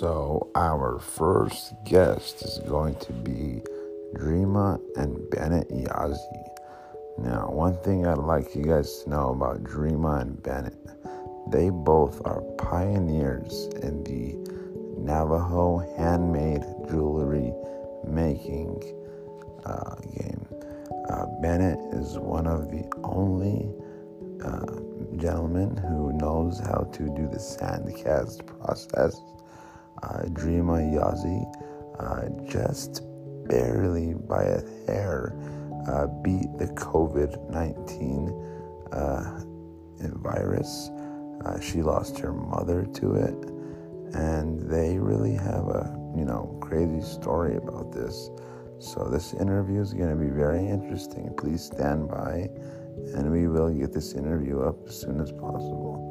So, our first guest is going to be Dreama and Bennett Yazzie. Now, one thing I'd like you guys to know about Dreama and Bennett, they both are pioneers in the Navajo handmade jewelry making uh, game. Uh, Bennett is one of the only uh, gentlemen who knows how to do the sand cast process. Uh, Dreama Yazzie uh, just barely by a hair uh, beat the COVID 19 uh, virus. Uh, she lost her mother to it, and they really have a you know crazy story about this. So this interview is going to be very interesting. Please stand by, and we will get this interview up as soon as possible.